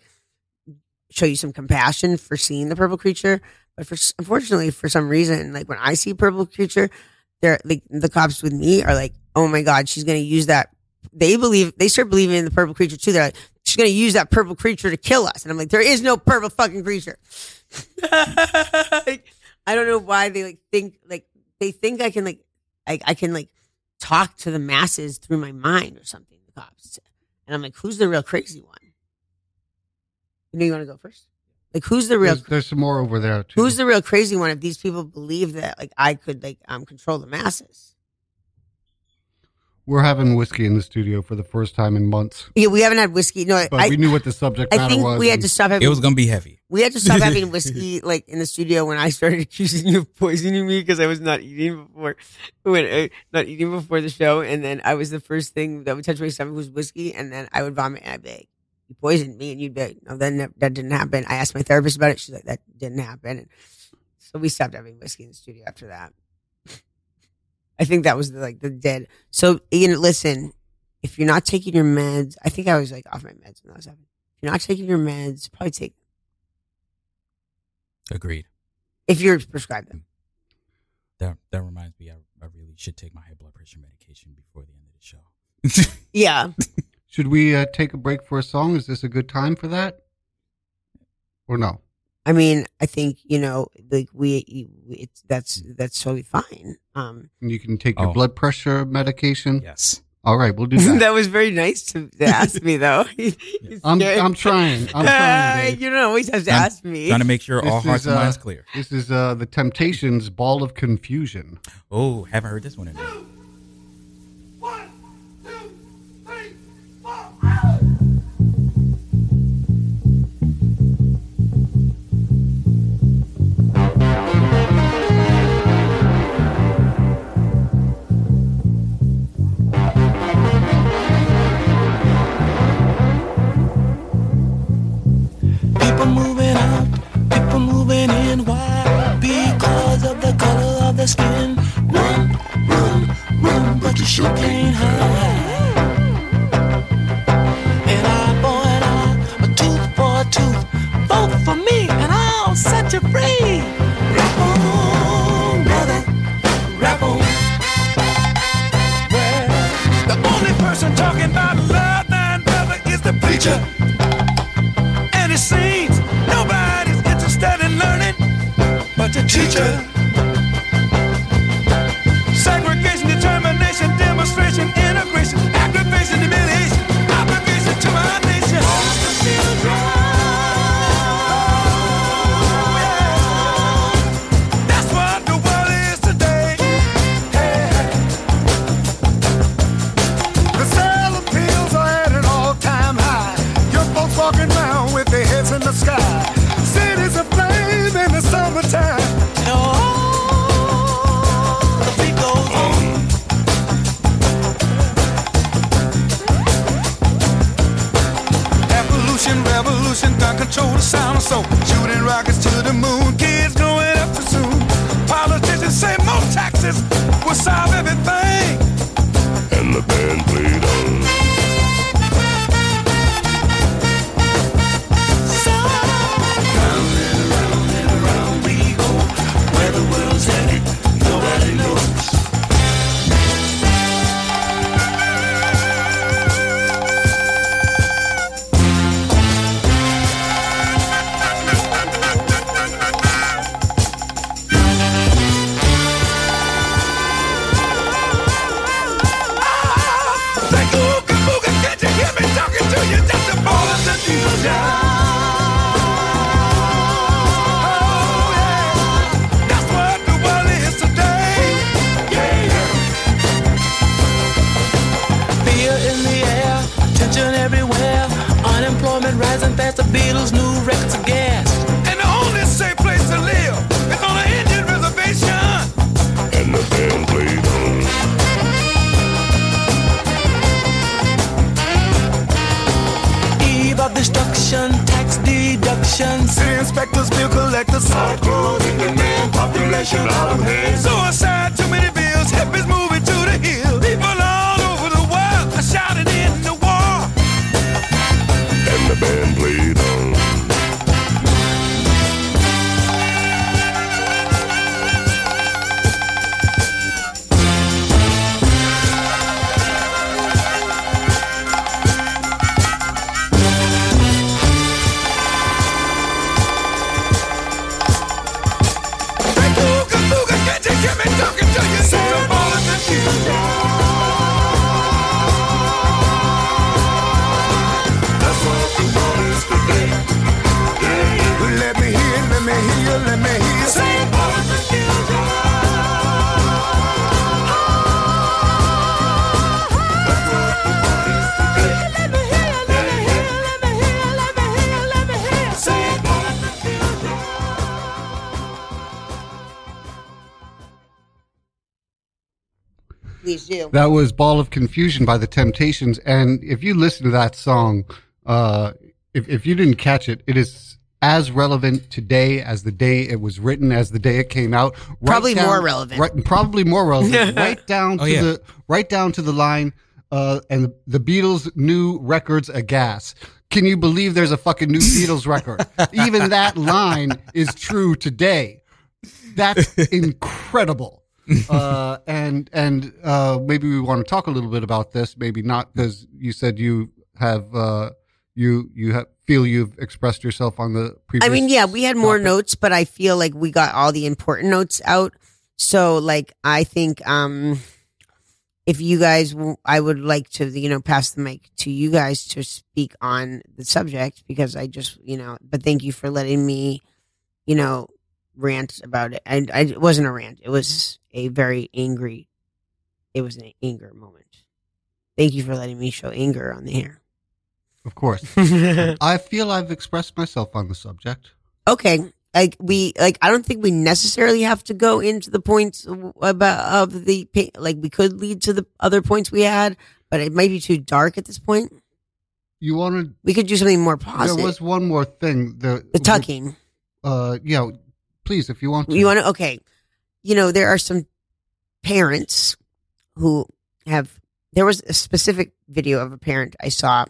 show you some compassion for seeing the purple creature. But for unfortunately, for some reason, like when I see purple creature, they're like the cops with me are like, oh my god, she's gonna use that. They believe they start believing in the purple creature too. They're like, she's gonna use that purple creature to kill us, and I'm like, there is no purple fucking creature. Like, I don't know why they like think like they think I can like I, I can like talk to the masses through my mind or something. The cops, and I'm like, who's the real crazy one? You know, you want to go first? Like, who's the real there's, there's some more over there too. Who's the real crazy one if these people believe that like I could like um control the masses? We're having whiskey in the studio for the first time in months, Yeah, we haven't had whiskey. No, but I we knew what the subject was. I matter think was. we had to stop having It was gonna be heavy. we had to stop having whiskey like in the studio when I started accusing you of poisoning me because I was not eating before when uh, not eating before the show, and then I was the first thing that would touch my stomach was whiskey, and then I would vomit and I'd be like, "You poisoned me," and you'd be like, "No, then that, that didn't happen." I asked my therapist about it; she's like, "That didn't happen," and so we stopped having whiskey in the studio after that. I think that was the, like the dead. So Ian, listen, if you're not taking your meds, I think I was like off my meds when that was happening. If you're not taking your meds, probably take Agreed. if you're prescribed them. That that reminds me, I, I really should take my high blood pressure medication before the end of the show. Yeah. Should we uh, take a break for a song? Is this a good time for that? Or no? I mean, I think, you know, like we, it's, that's, that's totally fine. Um, And you can take your Oh. blood pressure medication. yes. All right, we'll do that. that was very nice to, to ask me though. I'm, I'm trying. I'm trying. Dave. you don't always have to I'm ask me. Trying to make sure all hearts is, and uh, minds clear. This is uh, the Temptations' "Ball of Confusion." Oh, haven't heard this one in there. Run, but you sure can't hide. An eye for an eye, a tooth for a tooth. Vote for me, and I'll set you free. Rap on, brother, rap on. Well, the only person talking about love, nine brother, is the preacher. And it seems nobody's interested in learning but the teacher. That was Ball of Confusion by the Temptations. And if you listen to that song, uh, if, if you didn't catch it, it is as relevant today as the day it was written, as the day it came out. Right Probably more relevant. Right, probably more relevant. right down Oh, to yeah. the right down to the line. Uh, and the, the Beatles' new records a gas. Can you believe there's a fucking new Beatles record? Even that line is true today. That's incredible. uh, and and uh, maybe we want to talk a little bit about this. Maybe not because you said you have uh, you you have, feel you've expressed yourself on the previous. I mean, yeah, we had more topic. notes, but I feel like we got all the important notes out. So, like, I think um if you guys, w- I would like to, you know, pass the mic to you guys to speak on the subject because I just, you know, but thank you for letting me, you know, rant about it. And I, it wasn't a rant; it was a very angry. It was an anger moment. Thank you for letting me show anger on the air. Of course, I feel I've expressed myself on the subject. okay like we like i don't think we necessarily have to go into the points about of the like we could lead to the other points we had but it might be too dark at this point You wanted we could do something more positive. there was one more thing. The the tucking Uh, yeah. Please, if you want to. you want to okay you know, there are some parents who have. There was a specific video of a parent I saw.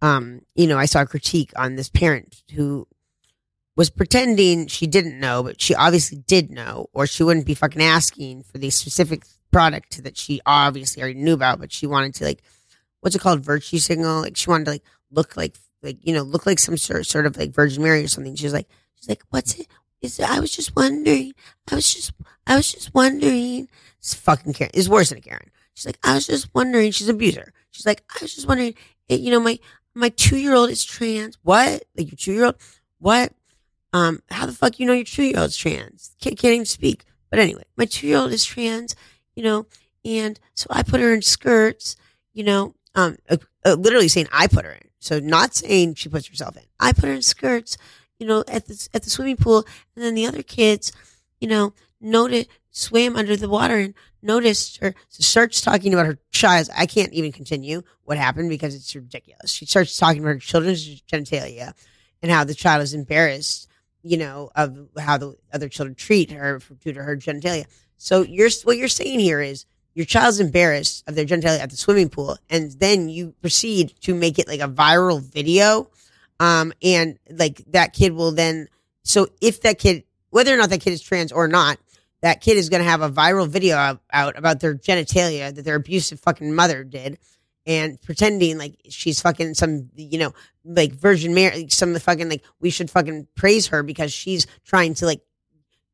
Um, you know, I saw a critique on this parent who was pretending she didn't know, but she obviously did know, or she wouldn't be fucking asking for the specific product that she obviously already knew about, but she wanted to like, what's it called, virtue signal? Like she wanted to like look like like you know look like some sort sort of like Virgin Mary or something. She's like she's like, what's it? I was just wondering. I was just I was just wondering. It's fucking Karen. It's worse than a Karen. She's like, I was just wondering. She's an abuser. She's like, I was just wondering. You know, my my two year old is trans. What? Like your two year old? What? Um, how the fuck you know your two year old's trans? Can't, can't even speak. But anyway, my two year old is trans, you know, and so I put her in skirts, you know, um, uh, uh, literally saying I put her in. So not saying she puts herself in. I put her in skirts, you know, at the, at the swimming pool. And then the other kids, you know, noted, swam under the water and noticed her. So starts talking about her child. I can't even continue what happened because it's ridiculous. She starts talking about her children's genitalia and how the child is embarrassed, you know, of how the other children treat her due to her genitalia. So you're, what you're saying here is your child's embarrassed of their genitalia at the swimming pool, and then you proceed to make it like a viral video. Um, and like that kid will then, so if that kid, whether or not that kid is trans or not, that kid is going to have a viral video out, out about their genitalia that their abusive fucking mother did and pretending like she's fucking some, you know, like Virgin Mary, some of the fucking like we should fucking praise her because she's trying to like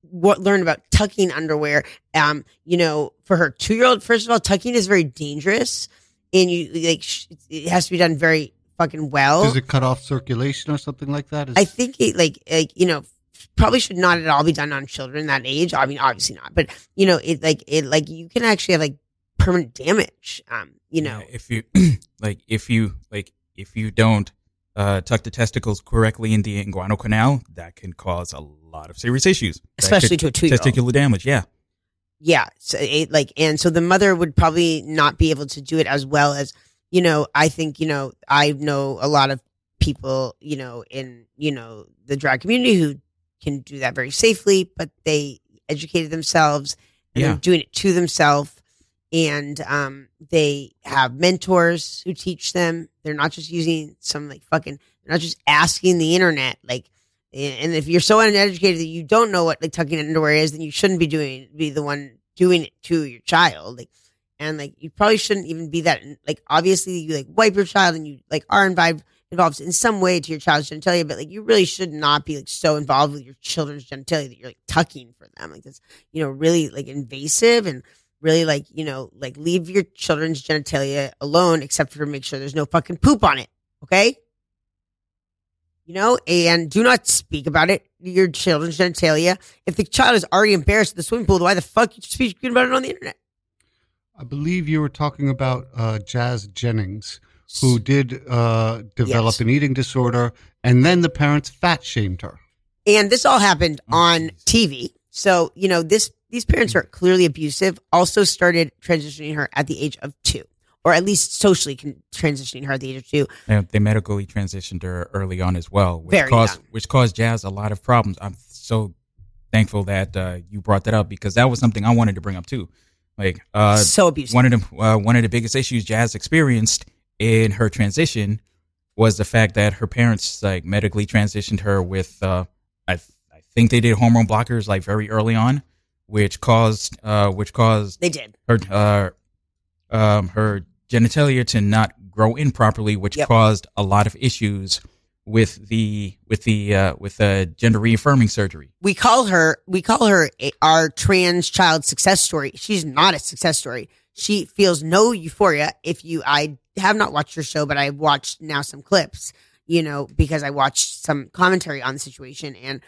what learn about tucking underwear. Um, you know, for her two year old, first of all, tucking is very dangerous, and you like sh- it has to be done very fucking well. Does it cut off circulation or something like that? Is- I think it like like you know probably should not at all be done on children that age. I mean, obviously not, but you know it like it like you can actually have like permanent damage. Um, you know, Yeah, if you like if you like if you don't uh, tuck the testicles correctly in the inguinal canal, that can cause a lot of serious issues, especially could- to a two year old. testicular damage. Yeah, yeah so it, like and so the mother would probably not be able to do it as well as you know i think you know i know a lot of people you know in you know the drag community who can do that very safely but they educated themselves and Yeah. they're doing it to themselves and um they have mentors who teach them they're not just using some like fucking they're not just asking the internet like and if you're so uneducated that you don't know what like tucking it underwear is, then you shouldn't be doing be the one doing it to your child. Like, and like you probably shouldn't even be that. Like, obviously, you like wipe your child and you like are involved involved in some way to your child's genitalia, but like you really should not be like so involved with your children's genitalia that you're like tucking for them. Like that's you know really like invasive and really like you know like leave your children's genitalia alone, except for make sure there's no fucking poop on it. Okay you know, and do not speak about it, your children's genitalia. If the child is already embarrassed at the swimming pool, why the fuck you speaking about it on the internet? I believe you were talking about uh, Jazz Jennings, who did uh, develop Yes. an eating disorder, and then the parents fat shamed her. And this all happened Oh, on jeez. TV. So, you know, this these parents are clearly abusive, also started transitioning her at the age of two. Or at least socially con- transitioning her at the age of two. they, they medically transitioned her early on as well, which Very caused young. which caused Jazz a lot of problems. I'm so thankful that uh, you brought that up because that was something I wanted to bring up too. Like uh, so abusive. one of the uh, one of the biggest issues Jazz experienced in her transition was the fact that her parents like medically transitioned her with uh, I th- I think they did hormone blockers like very early on, which caused uh, which caused they did. her uh, um, her genitalia to not grow in properly, which Yep. caused a lot of issues with the with the uh, with the gender reaffirming surgery. we call her we call her a, our trans child success story. She's not a success story. She feels no euphoria if you i have not watched her show but i've watched now some clips you know because i watched some commentary on the situation and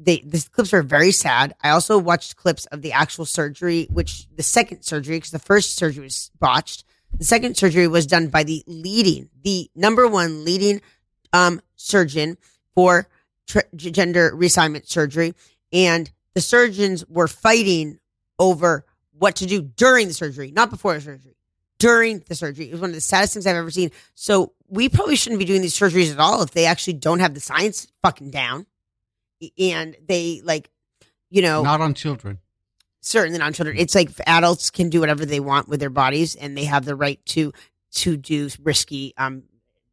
they the clips are very sad. I also watched clips of the actual surgery which the second surgery because the first surgery was botched. The second surgery was done by the leading the number one leading um surgeon for tr- gender reassignment surgery and the surgeons were fighting over what to do during the surgery not before the surgery during the surgery it was one of the saddest things i've ever seen so we probably shouldn't be doing these surgeries at all if they actually don't have the science fucking down and they like you know Not on children. certainly not on children. It's like adults can do whatever they want with their bodies, and they have the right to to do risky um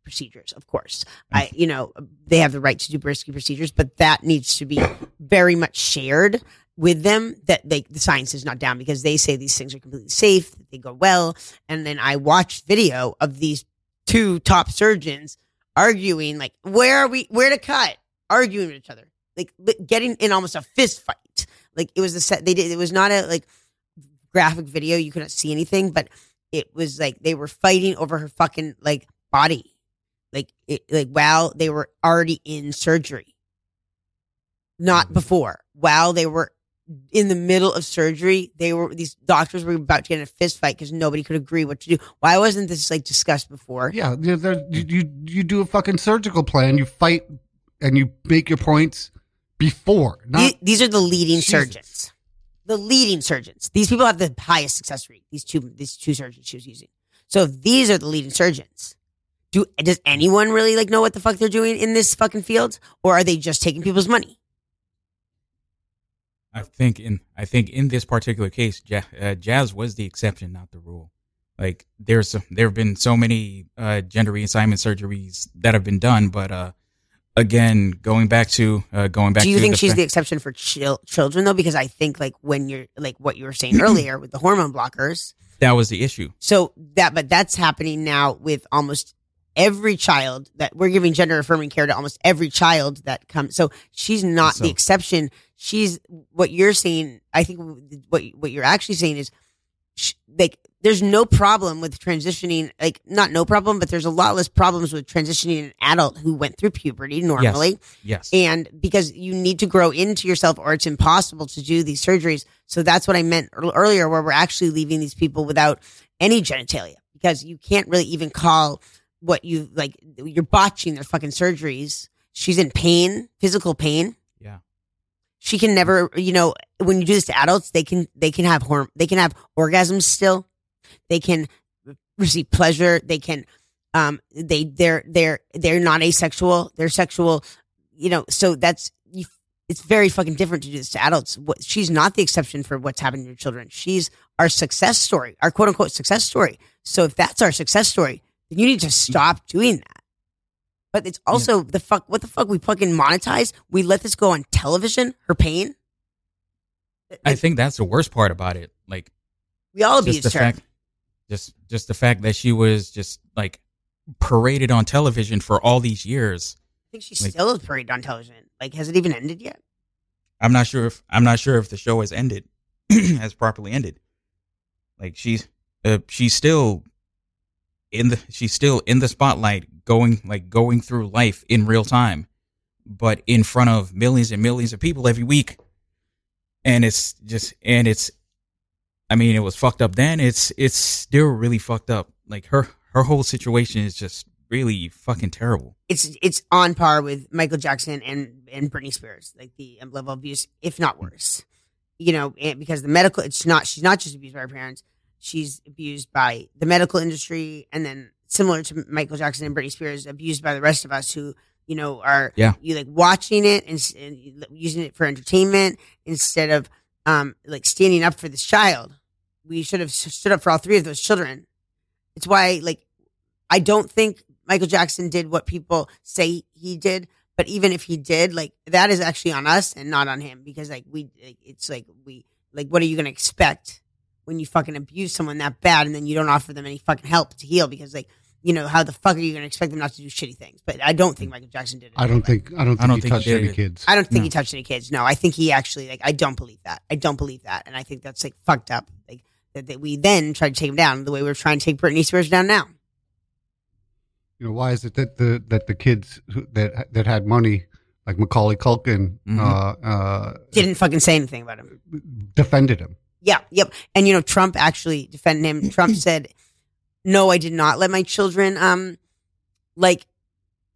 procedures. Of course, mm-hmm. I you know they have the right to do risky procedures, but that needs to be very much shared with them that they the science is not down because they say these things are completely safe, that they go well, and then I watched video of these two top surgeons arguing like where are we where to cut? Arguing with each other like getting in almost a fist fight. Like it was a set they did it was not a like graphic video. You couldn't see anything but it was like they were fighting over her fucking like body like it like while they were already in surgery not mm-hmm. before while they were in the middle of surgery they were these doctors were about to get in a fist fight because nobody could agree what to do why wasn't this like discussed before Yeah, you, you you do a fucking surgical plan. You fight and you make your points before. Not The- these are the leading Jesus. surgeons. The leading surgeons. These people have the highest success rate. These two, these two surgeons she was using. So these are the leading surgeons, do does anyone really like know what the fuck they're doing in this fucking field, or are they just taking people's money? I think in I think in this particular case, ja- uh, jazz was the exception, not the rule. Like there's there have been so many uh, gender reassignment surgeries that have been done, but uh, again, going back to uh, going back. do you think the she's fa- the exception for chil- children though? Because I think like when you're like what you were saying earlier with the hormone blockers, that was the issue? So that, but that's happening now with almost every child that we're giving gender affirming care to almost every child that comes. So she's not So- the exception. She's what you're saying. I think what what you're actually saying is sh- like there's no problem with transitioning. Like not no problem, but there's a lot less problems with transitioning an adult who went through puberty normally. Yes. And because you need to grow into yourself or it's impossible to do these surgeries. So that's what I meant earlier, where we're actually leaving these people without any genitalia because you can't really even call what you like, you're botching their fucking surgeries. She's in pain, physical pain. Yeah. She can never, you know, when you do this to adults, they can, they can have horm, they can have orgasms still. They can receive pleasure. They can, um, they, they're, they're, they're not asexual. They're sexual, you know, so that's, you, it's very fucking different to do this to adults. What, she's not the exception for what's happening to your children. She's our success story, our quote unquote success story. So if that's our success story, you need to stop doing that. But it's also the fuck, what the fuck we fucking monetize? We let this go on television, her pain. I think that's the worst part about it. Like we all abused the her. fact, just just the fact that she was just like paraded on television for all these years. I think she's like- still is paraded on television. Like, has it even ended yet? I'm not sure if I'm not sure if the show has ended, has properly ended. Like she's uh, she's still in the she's still in the spotlight, going like going through life in real time, but in front of millions and millions of people every week. And it's just and it's, I mean, it was fucked up then. It's it's still really fucked up. Like her her whole situation is just really fucking terrible. It's it's on par with Michael Jackson and and Britney Spears, like the level of abuse, if not worse. You know, because the medical, it's not she's not just abused by her parents, she's abused by the medical industry, and then similar to Michael Jackson and Britney Spears, abused by the rest of us who you know are Yeah. you like watching it and, and using it for entertainment instead of um like standing up for this child. We should have stood up for all three of those children. It's why like I don't think Michael Jackson did what people say he did, but even if he did, like that is actually on us and not on him because like we, like, it's like we, like what are you gonna expect when you fucking abuse someone that bad and then you don't offer them any fucking help to heal because like you know how the fuck are you gonna expect them not to do shitty things? But I don't think Michael Jackson did it. I don't think I don't think I don't he think he touched did any it. kids. I don't think No. he touched any kids. No, I think he actually like I don't believe that. I don't believe that, and I think that's like fucked up. Like that, that we then tried to take him down the way we're trying to take Britney Spears down now. You know, why is it that the that the kids who, that that had money, like Macaulay Culkin, Mhm. uh, uh, Didn't fucking say anything about him. defended him? Yeah, yep. And you know, Trump actually defended him. Trump said, "No, I did not let my children um like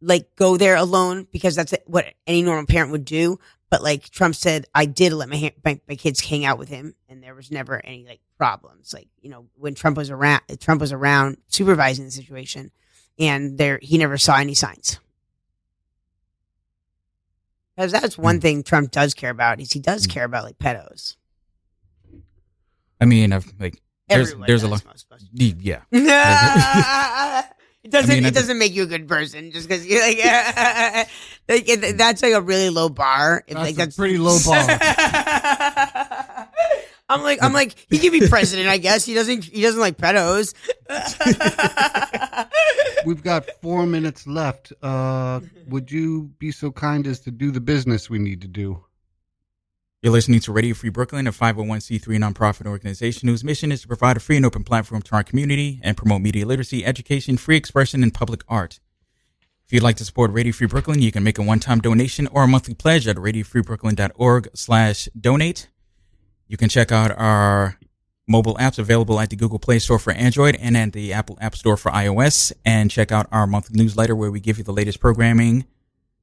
like go there alone because that's what any normal parent would do." But like Trump said, I did let my, ha- my my kids hang out with him, and there was never any like problems. Like you know, when Trump was around, Trump was around supervising the situation, and there he never saw any signs. Because that's one thing Trump does care about is he does care about like pedos. I mean, I've like there's Everyone there's a lot. most most. Yeah, it doesn't. I mean, it at the- doesn't make you a good person just because you're like. like it- that's like a really low bar. If, That's like a that's pretty low bar. I'm like, I'm like, he can be president, I guess. He doesn't. He doesn't like pedos. We've got four minutes left. Uh, would you be so kind as to do the business we need to do? You're listening to Radio Free Brooklyn, a 501c3 nonprofit organization whose mission is to provide a free and open platform to our community and promote media literacy, education, free expression, and public art. If you'd like to support Radio Free Brooklyn, you can make a one-time donation or a monthly pledge at radiofreebrooklyn.org slash donate. You can check out our mobile apps available at the Google Play Store for Android and at the Apple App Store for iOS. And check out our monthly newsletter where we give you the latest programming,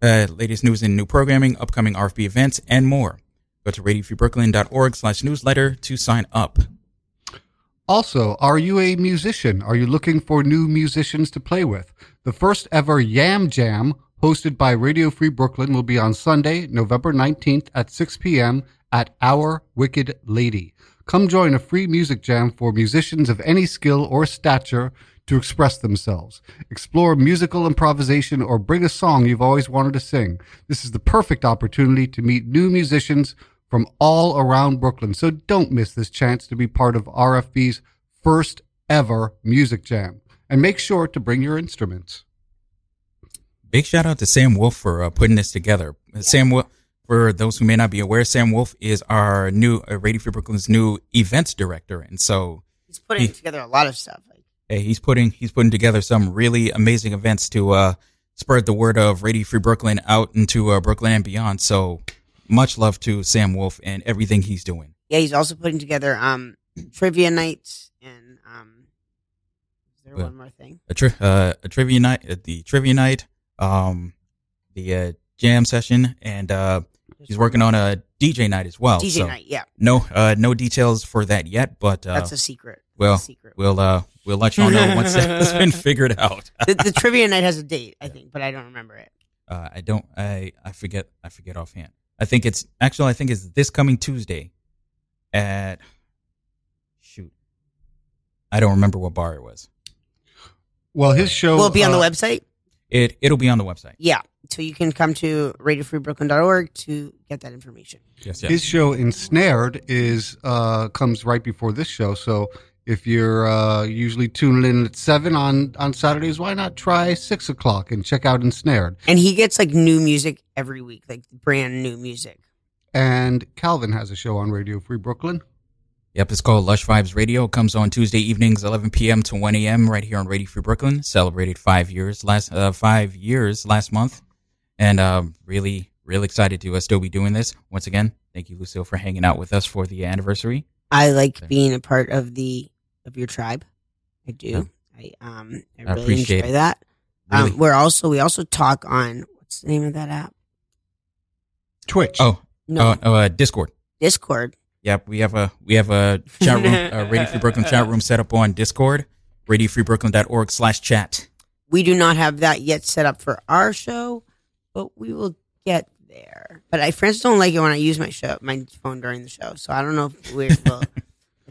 uh, latest news and new programming, upcoming RFB events, and more. Go to radiofreebrooklyn.org slash newsletter to sign up. Also, are you a musician? Are you looking for new musicians to play with? The first ever Yam Jam, hosted by Radio Free Brooklyn, will be on Sunday, November 19th at 6 p.m. at Our Wicked Lady. Come join a free music jam for musicians of any skill or stature to express themselves. Explore musical improvisation or bring a song you've always wanted to sing. This is the perfect opportunity to meet new musicians from all around Brooklyn. So don't miss this chance to be part of RFB's first ever music jam. And make sure to bring your instruments. Big shout out to Sam Wolf for uh, putting this together. Sam Wolf, for those who may not be aware, Sam Wolf is our new uh, Radio Free Brooklyn's new events director, and so He's putting He- together a lot of stuff. Hey, he's putting he's putting together some really amazing events to uh, spread the word of Radio Free Brooklyn out into uh, Brooklyn and beyond. So much love to Sam Wolf and everything he's doing. yeah, he's also putting together um trivia nights and um. Is there one more thing? A, tri- uh, a trivia night, uh, the trivia night, um, the uh, jam session, and uh, he's working on a DJ night as well. DJ so night. Yeah, No, uh, no details for that yet, but uh, that's a secret. Well, a secret. we'll uh, we'll let y'all know once that's been figured out. the, the trivia night has a date, I think, but I don't remember it. Uh, I don't, I I forget, I forget offhand. I think it's actually, I think it's this coming Tuesday at shoot, I don't remember what bar it was. Well, his show Will it be on the uh, website? It it'll be on the website. Yeah. So you can come to radiofreebrooklyn.org to get that information. Yes, yes. His show Ensnared is uh, comes right before this show. So if you're uh, usually tuning in at seven on on Saturdays, why not try six o'clock and check out Ensnared? And he gets like new music every week, like brand new music. And Calvin has a show on Radio Free Brooklyn. Yep, it's called Lush Vibes Radio. It comes on Tuesday evenings, 11 p.m. to 1 a.m. right here on Radio Free Brooklyn. Celebrated five years last uh, five years last month, and um, really really excited to uh, still be doing this once again. Thank you, Lucille, for hanging out with us for the anniversary. I like being a part of the of your tribe. I do. Yeah. I um I I really appreciate enjoy it. that. Really. Um, we're also we also talk on what's the name of that app? Twitch. oh, No, oh, oh, uh, Discord. Discord. Yep, we have a we have a chat room, uh, Radio Free Brooklyn chat room set up on Discord. RadioFreeBrooklyn.org slash chat. We do not have that yet set up for our show, but we will get there. But I friends don't like it when I use my show my phone during the show, so I don't know if we're well,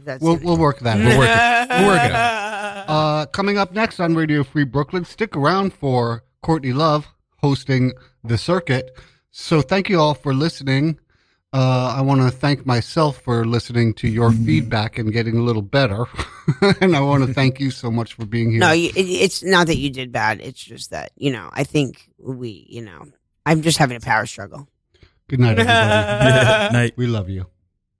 if that's We'll, we'll work that. We'll out. work it. We'll work it out. Uh, coming up next on Radio Free Brooklyn, stick around for Courtney Love hosting the circuit. So thank you all for listening. Uh, I want to thank myself for listening to your feedback and getting a little better. and I want to thank you so much for being here. No, you, it, it's not that you did bad. It's just that you know. I think we, you know, I'm just having a power struggle. Good night, everybody. Night. we love you.